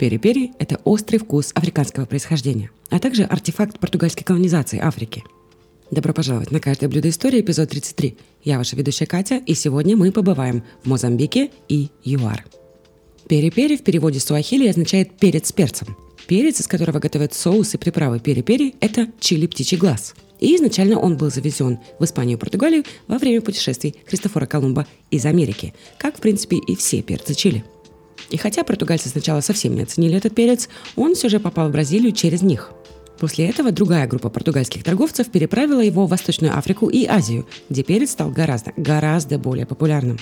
Пери-пери – это острый вкус африканского происхождения, а также артефакт португальской колонизации Африки. Добро пожаловать на «Каждое блюдо истории» эпизод 33. Я ваша ведущая Катя, и сегодня мы побываем в Мозамбике и ЮАР. Пери-пери в переводе с суахили означает «перец с перцем». Перец, из которого готовят соус и приправы пери-пери – это чили птичий глаз. И изначально он был завезен в Испанию и Португалию во время путешествий Христофора Колумба из Америки, как, в принципе, и все перцы чили – и хотя португальцы сначала совсем не оценили этот перец, он все же попал в Бразилию через них. После этого другая группа португальских торговцев переправила его в Восточную Африку и Азию, где перец стал гораздо, гораздо более популярным.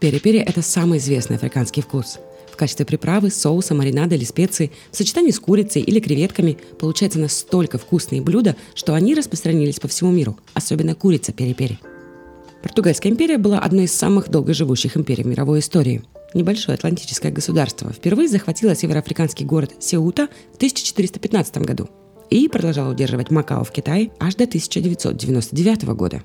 Пери-пери – это самый известный африканский вкус. В качестве приправы, соуса, маринада или специи в сочетании с курицей или креветками получается настолько вкусные блюда, что они распространились по всему миру, особенно курица пери-пери. Португальская империя была одной из самых долгоживущих империй в мировой истории – небольшое атлантическое государство, впервые захватило североафриканский город Сеута в 1415 году и продолжало удерживать Макао в Китае аж до 1999 года.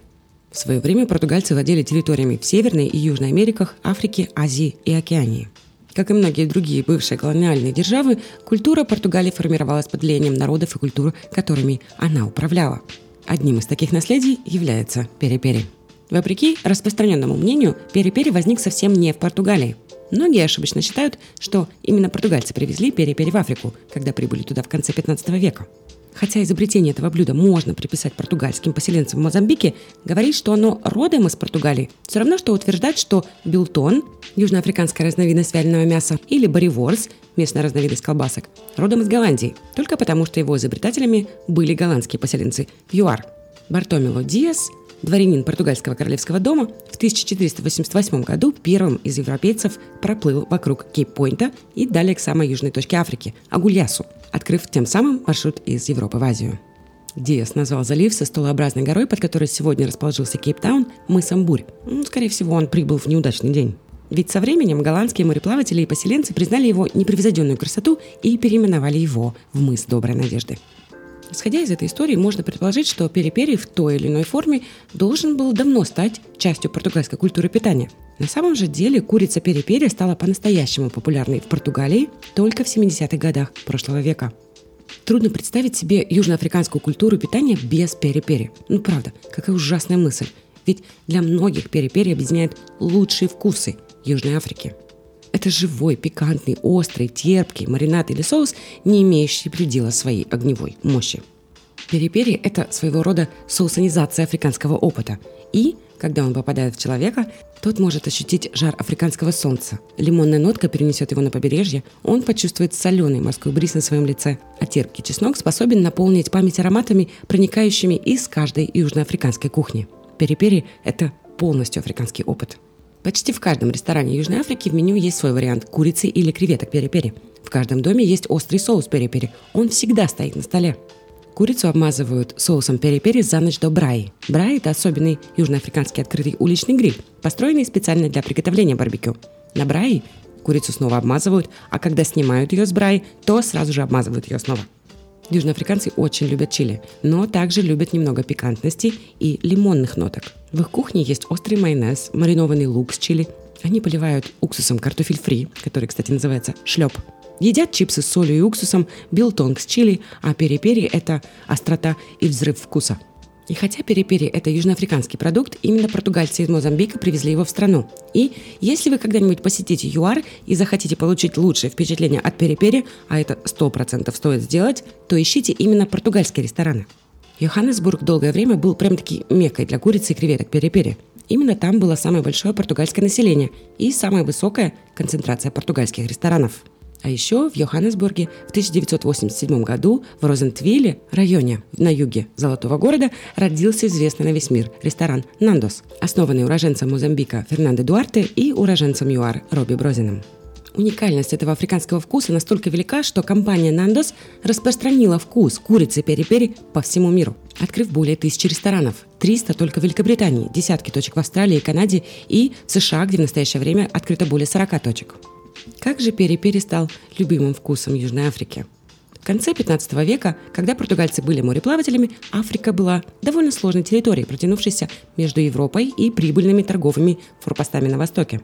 В свое время португальцы владели территориями в Северной и Южной Америках, Африке, Азии и Океании. Как и многие другие бывшие колониальные державы, культура Португалии формировалась под влиянием народов и культур, которыми она управляла. Одним из таких наследий является пери-пери. Вопреки распространенному мнению, пери-пери возник совсем не в Португалии. Многие ошибочно считают, что именно португальцы привезли пери-пери в Африку, когда прибыли туда в конце 15 века. Хотя изобретение этого блюда можно приписать португальским поселенцам в Мозамбике, говорить, что оно родом из Португалии, все равно, что утверждать, что билтон, южноафриканская разновидность вяленого мяса, или бориворс, местная разновидность колбасок, родом из Голландии, только потому, что его изобретателями были голландские поселенцы ЮАР. Бартомило Диас Дворянин португальского королевского дома в 1488 году первым из европейцев проплыл вокруг Кейп-Пойнта и далее к самой южной точке Африки – Агульясу, открыв тем самым маршрут из Европы в Азию. Диас назвал залив со столообразной горой, под которой сегодня расположился Кейптаун, мысом Бурь. Ну, скорее всего, он прибыл в неудачный день. Ведь со временем голландские мореплаватели и поселенцы признали его непревзойденную красоту и переименовали его в мыс Доброй Надежды. Исходя из этой истории, можно предположить, что перепери в той или иной форме должен был давно стать частью португальской культуры питания. На самом же деле курица перепери стала по-настоящему популярной в Португалии только в 70-х годах прошлого века. Трудно представить себе южноафриканскую культуру питания без перепери. Ну правда, какая ужасная мысль. Ведь для многих перепери объединяет лучшие вкусы Южной Африки – это живой, пикантный, острый, терпкий маринад или соус, не имеющий предела своей огневой мощи. Перепери – это своего рода соусанизация африканского опыта. И, когда он попадает в человека, тот может ощутить жар африканского солнца. Лимонная нотка перенесет его на побережье, он почувствует соленый морской бриз на своем лице, а терпкий чеснок способен наполнить память ароматами, проникающими из каждой южноафриканской кухни. Перепери – это полностью африканский опыт. Почти в каждом ресторане Южной Африки в меню есть свой вариант курицы или креветок пери-пери. В каждом доме есть острый соус пери-пери. Он всегда стоит на столе. Курицу обмазывают соусом пери-пери за ночь до браи. Браи – это особенный южноафриканский открытый уличный гриль, построенный специально для приготовления барбекю. На браи курицу снова обмазывают, а когда снимают ее с браи, то сразу же обмазывают ее снова. Южноафриканцы очень любят чили, но также любят немного пикантности и лимонных ноток. В их кухне есть острый майонез, маринованный лук с чили. Они поливают уксусом картофель фри, который, кстати, называется шлеп. Едят чипсы с солью и уксусом, билтонг с чили, а пери-пери – это острота и взрыв вкуса – и хотя перепери – это южноафриканский продукт, именно португальцы из Мозамбика привезли его в страну. И если вы когда-нибудь посетите ЮАР и захотите получить лучшее впечатление от перепери, а это 100% стоит сделать, то ищите именно португальские рестораны. Йоханнесбург долгое время был прям-таки меккой для курицы и креветок перепери. Именно там было самое большое португальское население и самая высокая концентрация португальских ресторанов. А еще в Йоханнесбурге в 1987 году в Розентвилле, районе на юге Золотого города, родился известный на весь мир ресторан «Нандос», основанный уроженцем Мозамбика Фернандо Дуарте и уроженцем ЮАР Робби Брозином. Уникальность этого африканского вкуса настолько велика, что компания Nandos распространила вкус курицы пери-пери по всему миру, открыв более тысячи ресторанов, 300 только в Великобритании, десятки точек в Австралии и Канаде и в США, где в настоящее время открыто более 40 точек. Как же пери-пери стал любимым вкусом Южной Африки? В конце 15 века, когда португальцы были мореплавателями, Африка была довольно сложной территорией, протянувшейся между Европой и прибыльными торговыми форпостами на Востоке.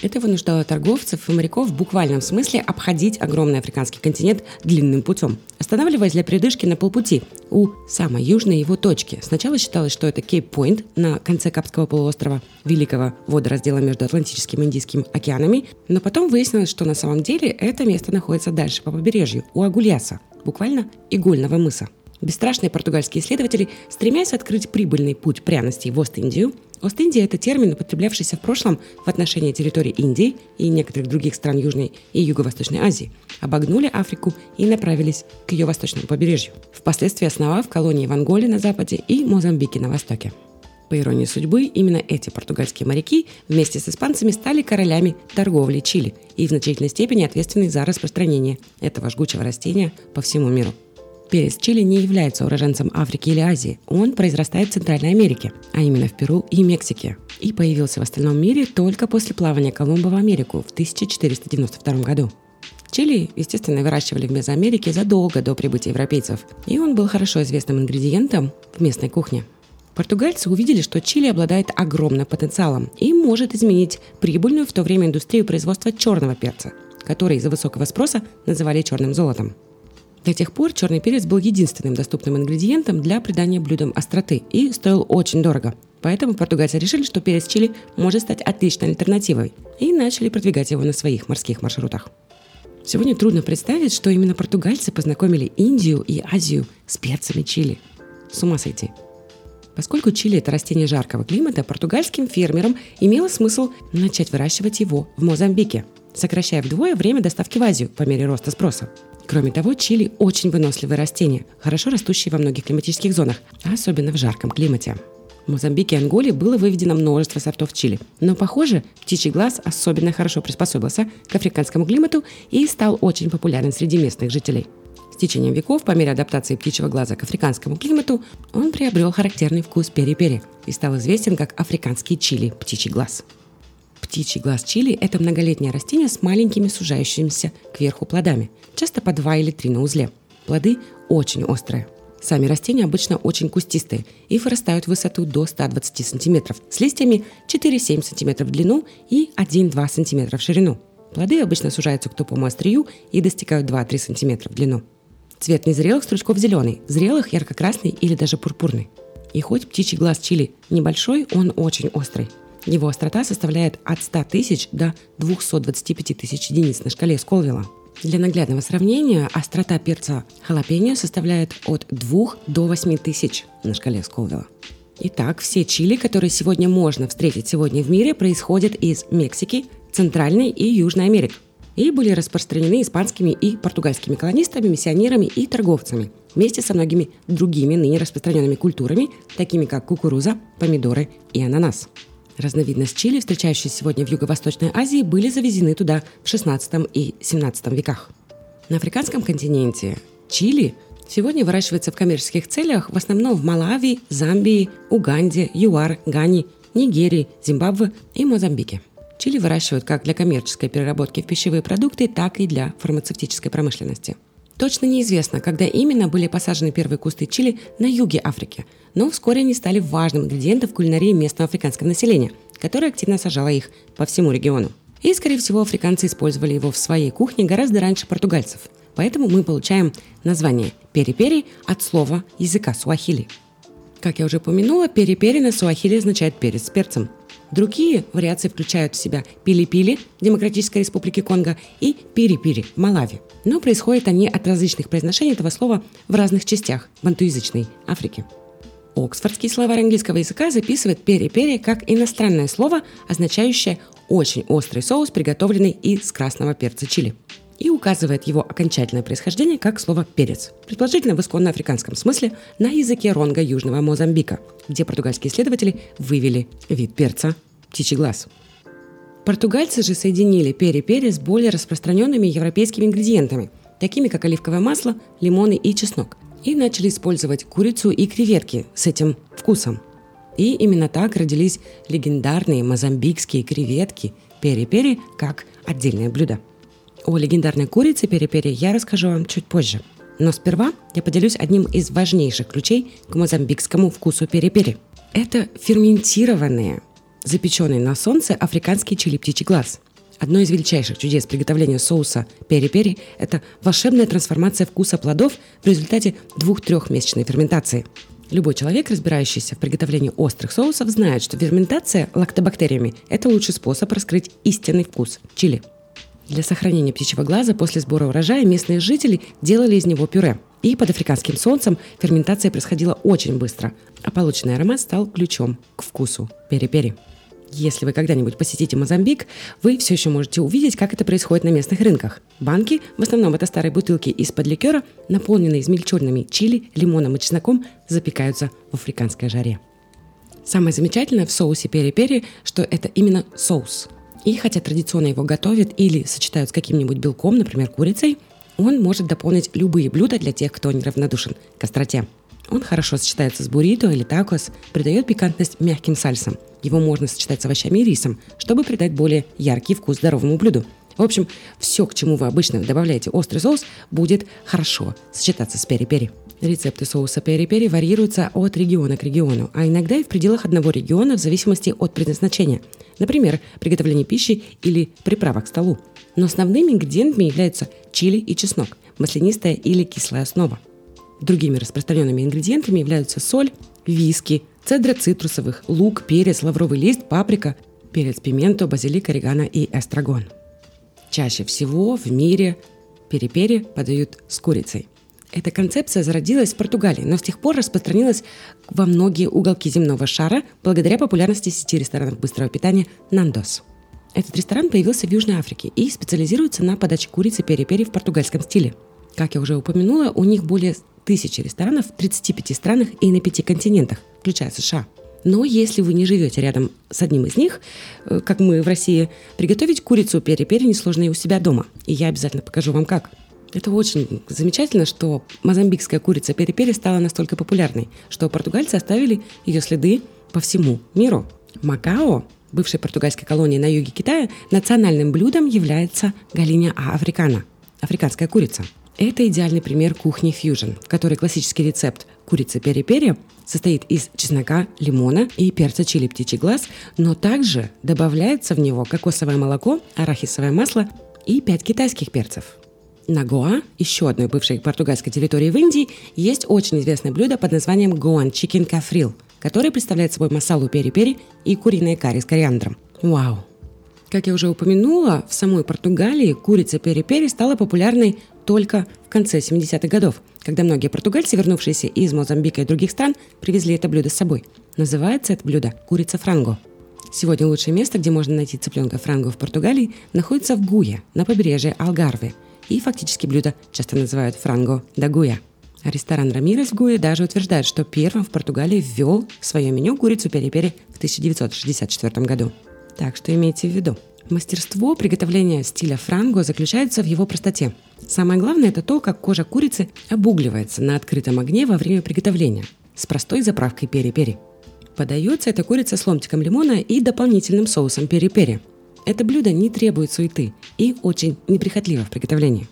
Это вынуждало торговцев и моряков в буквальном смысле обходить огромный африканский континент длинным путем, останавливаясь для передышки на полпути у самой южной его точки. Сначала считалось, что это Кейп-Пойнт на конце Капского полуострова, великого водораздела между Атлантическим и Индийским океанами, но потом выяснилось, что на самом деле это место находится дальше по побережью, у Агульяса, буквально игольного мыса. Бесстрашные португальские исследователи, стремясь открыть прибыльный путь пряностей в Ост-Индию, Ост-Индия – это термин, употреблявшийся в прошлом в отношении территории Индии и некоторых других стран Южной и Юго-Восточной Азии, обогнули Африку и направились к ее восточному побережью, впоследствии основав колонии в Анголе на западе и Мозамбике на востоке. По иронии судьбы, именно эти португальские моряки вместе с испанцами стали королями торговли Чили и в значительной степени ответственны за распространение этого жгучего растения по всему миру. Перец чили не является уроженцем Африки или Азии. Он произрастает в Центральной Америке, а именно в Перу и Мексике. И появился в остальном мире только после плавания Колумба в Америку в 1492 году. Чили, естественно, выращивали в Мезоамерике задолго до прибытия европейцев, и он был хорошо известным ингредиентом в местной кухне. Португальцы увидели, что Чили обладает огромным потенциалом и может изменить прибыльную в то время индустрию производства черного перца, который из-за высокого спроса называли черным золотом. До тех пор черный перец был единственным доступным ингредиентом для придания блюдам остроты и стоил очень дорого. Поэтому португальцы решили, что перец чили может стать отличной альтернативой и начали продвигать его на своих морских маршрутах. Сегодня трудно представить, что именно португальцы познакомили Индию и Азию с перцами чили. С ума сойти. Поскольку чили – это растение жаркого климата, португальским фермерам имело смысл начать выращивать его в Мозамбике, сокращая вдвое время доставки в Азию по мере роста спроса. Кроме того, чили – очень выносливое растение, хорошо растущее во многих климатических зонах, особенно в жарком климате. В Мозамбике и Анголе было выведено множество сортов чили. Но, похоже, птичий глаз особенно хорошо приспособился к африканскому климату и стал очень популярен среди местных жителей. С течением веков, по мере адаптации птичьего глаза к африканскому климату, он приобрел характерный вкус пери-пери и стал известен как африканский чили – птичий глаз. Птичий глаз чили – это многолетнее растение с маленькими сужающимися кверху плодами, часто по два или три на узле. Плоды очень острые. Сами растения обычно очень кустистые и вырастают в высоту до 120 см, с листьями 4-7 см в длину и 1-2 см в ширину. Плоды обычно сужаются к тупому острию и достигают 2-3 см в длину. Цвет незрелых стручков зеленый, зрелых ярко-красный или даже пурпурный. И хоть птичий глаз чили небольшой, он очень острый. Его острота составляет от 100 тысяч до 225 тысяч единиц на шкале Сколвилла. Для наглядного сравнения, острота перца халапеньо составляет от 2 до 8 тысяч на шкале Сколвилла. Итак, все чили, которые сегодня можно встретить сегодня в мире, происходят из Мексики, Центральной и Южной Америки и были распространены испанскими и португальскими колонистами, миссионерами и торговцами, вместе со многими другими ныне распространенными культурами, такими как кукуруза, помидоры и ананас. Разновидность чили, встречающаяся сегодня в Юго-Восточной Азии, были завезены туда в XVI и XVII веках. На африканском континенте чили сегодня выращивается в коммерческих целях в основном в Малави, Замбии, Уганде, ЮАР, Гане, Нигерии, Зимбабве и Мозамбике. Чили выращивают как для коммерческой переработки в пищевые продукты, так и для фармацевтической промышленности – Точно неизвестно, когда именно были посажены первые кусты чили на юге Африки, но вскоре они стали важным ингредиентом в кулинарии местного африканского населения, которое активно сажало их по всему региону. И, скорее всего, африканцы использовали его в своей кухне гораздо раньше португальцев. Поэтому мы получаем название пери-пери от слова языка суахили. Как я уже упомянула, пери-пери на суахили означает перец с перцем. Другие вариации включают в себя пили-пили Демократической Республики Конго и пири-пири Малави. Но происходят они от различных произношений этого слова в разных частях бантуязычной Африки. Оксфордский словарь английского языка записывает пери-пери как иностранное слово, означающее очень острый соус, приготовленный из красного перца чили и указывает его окончательное происхождение как слово «перец», предположительно в исконно африканском смысле на языке ронга Южного Мозамбика, где португальские исследователи вывели вид перца – птичий глаз. Португальцы же соединили пери-пери с более распространенными европейскими ингредиентами, такими как оливковое масло, лимоны и чеснок, и начали использовать курицу и креветки с этим вкусом. И именно так родились легендарные мозамбикские креветки пери-пери как отдельное блюдо. О легендарной курице пери-пери я расскажу вам чуть позже. Но сперва я поделюсь одним из важнейших ключей к мозамбикскому вкусу пери-пери. Это ферментированные, запеченные на солнце африканский чили птичий глаз. Одно из величайших чудес приготовления соуса пери-пери – это волшебная трансформация вкуса плодов в результате двух-трехмесячной ферментации. Любой человек, разбирающийся в приготовлении острых соусов, знает, что ферментация лактобактериями – это лучший способ раскрыть истинный вкус чили. Для сохранения птичьего глаза после сбора урожая местные жители делали из него пюре. И под африканским солнцем ферментация происходила очень быстро, а полученный аромат стал ключом к вкусу пери-пери. Если вы когда-нибудь посетите Мозамбик, вы все еще можете увидеть, как это происходит на местных рынках. Банки, в основном это старые бутылки из-под ликера, наполненные измельченными чили, лимоном и чесноком, запекаются в африканской жаре. Самое замечательное в соусе пери-пери, что это именно соус. И хотя традиционно его готовят или сочетают с каким-нибудь белком, например, курицей, он может дополнить любые блюда для тех, кто неравнодушен к остроте. Он хорошо сочетается с буррито или такос, придает пикантность мягким сальсам. Его можно сочетать с овощами и рисом, чтобы придать более яркий вкус здоровому блюду. В общем, все, к чему вы обычно добавляете острый соус, будет хорошо сочетаться с пери-пери. Рецепты соуса пери-пери варьируются от региона к региону, а иногда и в пределах одного региона в зависимости от предназначения. Например, приготовление пищи или приправок к столу. Но основными ингредиентами являются чили и чеснок, маслянистая или кислая основа. Другими распространенными ингредиентами являются соль, виски, цедра цитрусовых, лук, перец, лавровый лист, паприка, перец пименто, базилик, орегано и эстрагон. Чаще всего в мире перепери подают с курицей. Эта концепция зародилась в Португалии, но с тех пор распространилась во многие уголки земного шара благодаря популярности сети ресторанов быстрого питания «Нандос». Этот ресторан появился в Южной Африке и специализируется на подаче курицы пери-пери в португальском стиле. Как я уже упомянула, у них более тысячи ресторанов в 35 странах и на пяти континентах, включая США. Но если вы не живете рядом с одним из них, э, как мы в России, приготовить курицу пери-пери несложно и у себя дома. И я обязательно покажу вам как. Это очень замечательно, что мозамбикская курица пери-пери стала настолько популярной, что португальцы оставили ее следы по всему миру. Макао, бывшей португальской колонии на юге Китая, национальным блюдом является галиня африкана – африканская курица – это идеальный пример кухни фьюжн, в которой классический рецепт курицы пери-пери состоит из чеснока, лимона и перца чили птичий глаз, но также добавляется в него кокосовое молоко, арахисовое масло и 5 китайских перцев. На Гоа, еще одной бывшей португальской территории в Индии, есть очень известное блюдо под названием Goan Chicken Кафрил, которое представляет собой масалу пери-пери и куриное карри с кориандром. Вау! Как я уже упомянула, в самой Португалии курица пери-пери стала популярной только в конце 70-х годов, когда многие португальцы, вернувшиеся из Мозамбика и других стран, привезли это блюдо с собой. Называется это блюдо курица франго. Сегодня лучшее место, где можно найти цыпленка франго в Португалии, находится в Гуе, на побережье Алгарве. И фактически блюдо часто называют франго да Гуя. Ресторан Рамирес в Гуе даже утверждает, что первым в Португалии ввел в свое меню курицу пери-пери в 1964 году. Так что имейте в виду. Мастерство приготовления стиля франго заключается в его простоте. Самое главное – это то, как кожа курицы обугливается на открытом огне во время приготовления с простой заправкой пери-пери. Подается эта курица с ломтиком лимона и дополнительным соусом пери-пери. Это блюдо не требует суеты и очень неприхотливо в приготовлении.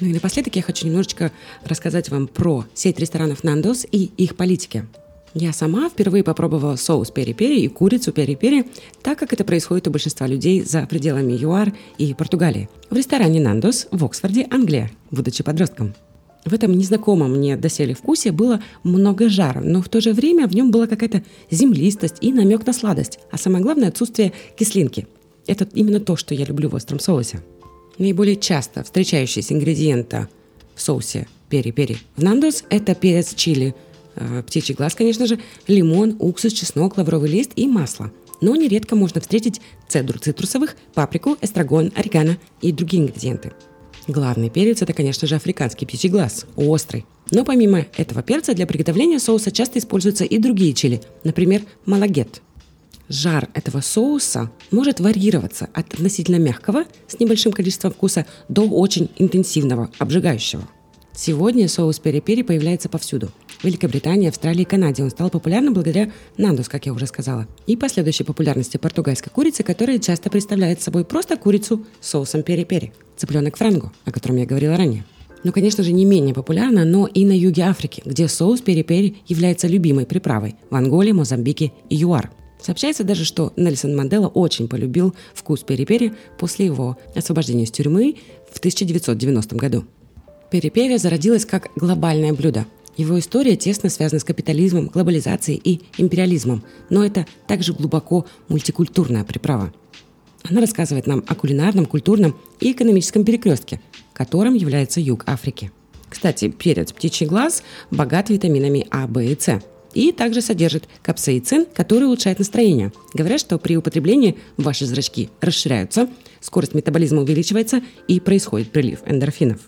Ну и напоследок я хочу немножечко рассказать вам про сеть ресторанов Nandos и их политики – я сама впервые попробовала соус пери-пери и курицу пери-пери, так как это происходит у большинства людей за пределами ЮАР и Португалии. В ресторане «Нандос» в Оксфорде, Англия, будучи подростком. В этом незнакомом мне доселе вкусе было много жара, но в то же время в нем была какая-то землистость и намек на сладость, а самое главное отсутствие кислинки. Это именно то, что я люблю в остром соусе. Наиболее часто встречающиеся ингредиенты в соусе пери-пери в Нандос – это перец чили – птичий глаз, конечно же, лимон, уксус, чеснок, лавровый лист и масло. Но нередко можно встретить цедру цитрусовых, паприку, эстрагон, орегано и другие ингредиенты. Главный перец – это, конечно же, африканский птичий глаз, острый. Но помимо этого перца для приготовления соуса часто используются и другие чили, например, малагет. Жар этого соуса может варьироваться от относительно мягкого с небольшим количеством вкуса до очень интенсивного, обжигающего. Сегодня соус пери-пери появляется повсюду. Великобритании, Австралии и Канаде он стал популярным благодаря нандус, как я уже сказала, и последующей популярности португальской курицы, которая часто представляет собой просто курицу с соусом пери-пери, цыпленок франго, о котором я говорила ранее. Но, конечно же, не менее популярна, но и на юге Африки, где соус пери-пери является любимой приправой в Анголе, Мозамбике и ЮАР. Сообщается даже, что Нельсон Мандела очень полюбил вкус пери-пери после его освобождения из тюрьмы в 1990 году. Пери-пери зародилась как глобальное блюдо. Его история тесно связана с капитализмом, глобализацией и империализмом, но это также глубоко мультикультурная приправа. Она рассказывает нам о кулинарном, культурном и экономическом перекрестке, которым является юг Африки. Кстати, перец птичий глаз богат витаминами А, В и С и также содержит капсаицин, который улучшает настроение. Говорят, что при употреблении ваши зрачки расширяются, скорость метаболизма увеличивается и происходит прилив эндорфинов.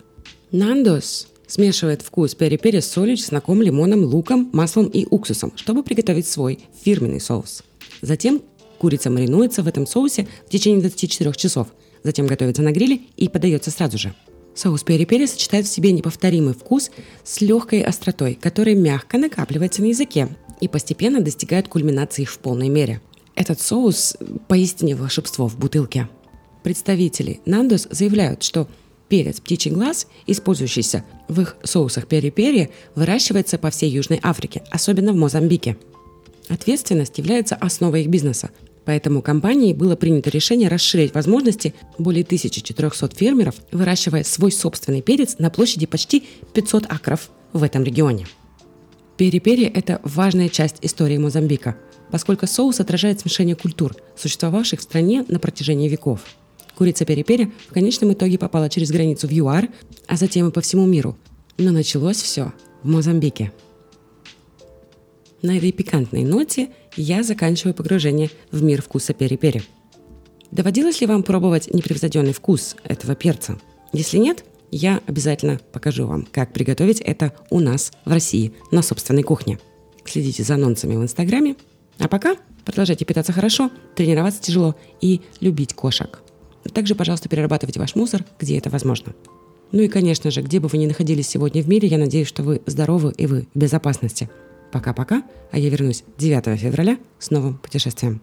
Нандос смешивает вкус пери-пери с солью, чесноком, лимоном, луком, маслом и уксусом, чтобы приготовить свой фирменный соус. Затем курица маринуется в этом соусе в течение 24 часов, затем готовится на гриле и подается сразу же. Соус пери-пери сочетает в себе неповторимый вкус с легкой остротой, которая мягко накапливается на языке и постепенно достигает кульминации в полной мере. Этот соус – поистине волшебство в бутылке. Представители Нандос заявляют, что перец птичий глаз, использующийся в их соусах пери-пери, выращивается по всей Южной Африке, особенно в Мозамбике. Ответственность является основой их бизнеса, Поэтому компании было принято решение расширить возможности более 1400 фермеров, выращивая свой собственный перец на площади почти 500 акров в этом регионе. Пери-пери – это важная часть истории Мозамбика, поскольку соус отражает смешение культур, существовавших в стране на протяжении веков. Курица пери-пери в конечном итоге попала через границу в ЮАР, а затем и по всему миру. Но началось все в Мозамбике. На этой пикантной ноте я заканчиваю погружение в мир вкуса пери-пери. Доводилось ли вам пробовать непревзойденный вкус этого перца? Если нет, я обязательно покажу вам, как приготовить это у нас в России на собственной кухне. Следите за анонсами в Инстаграме. А пока продолжайте питаться хорошо, тренироваться тяжело и любить кошек. Также, пожалуйста, перерабатывайте ваш мусор, где это возможно. Ну и, конечно же, где бы вы ни находились сегодня в мире, я надеюсь, что вы здоровы и вы в безопасности – Пока-пока, а я вернусь 9 февраля с новым путешествием.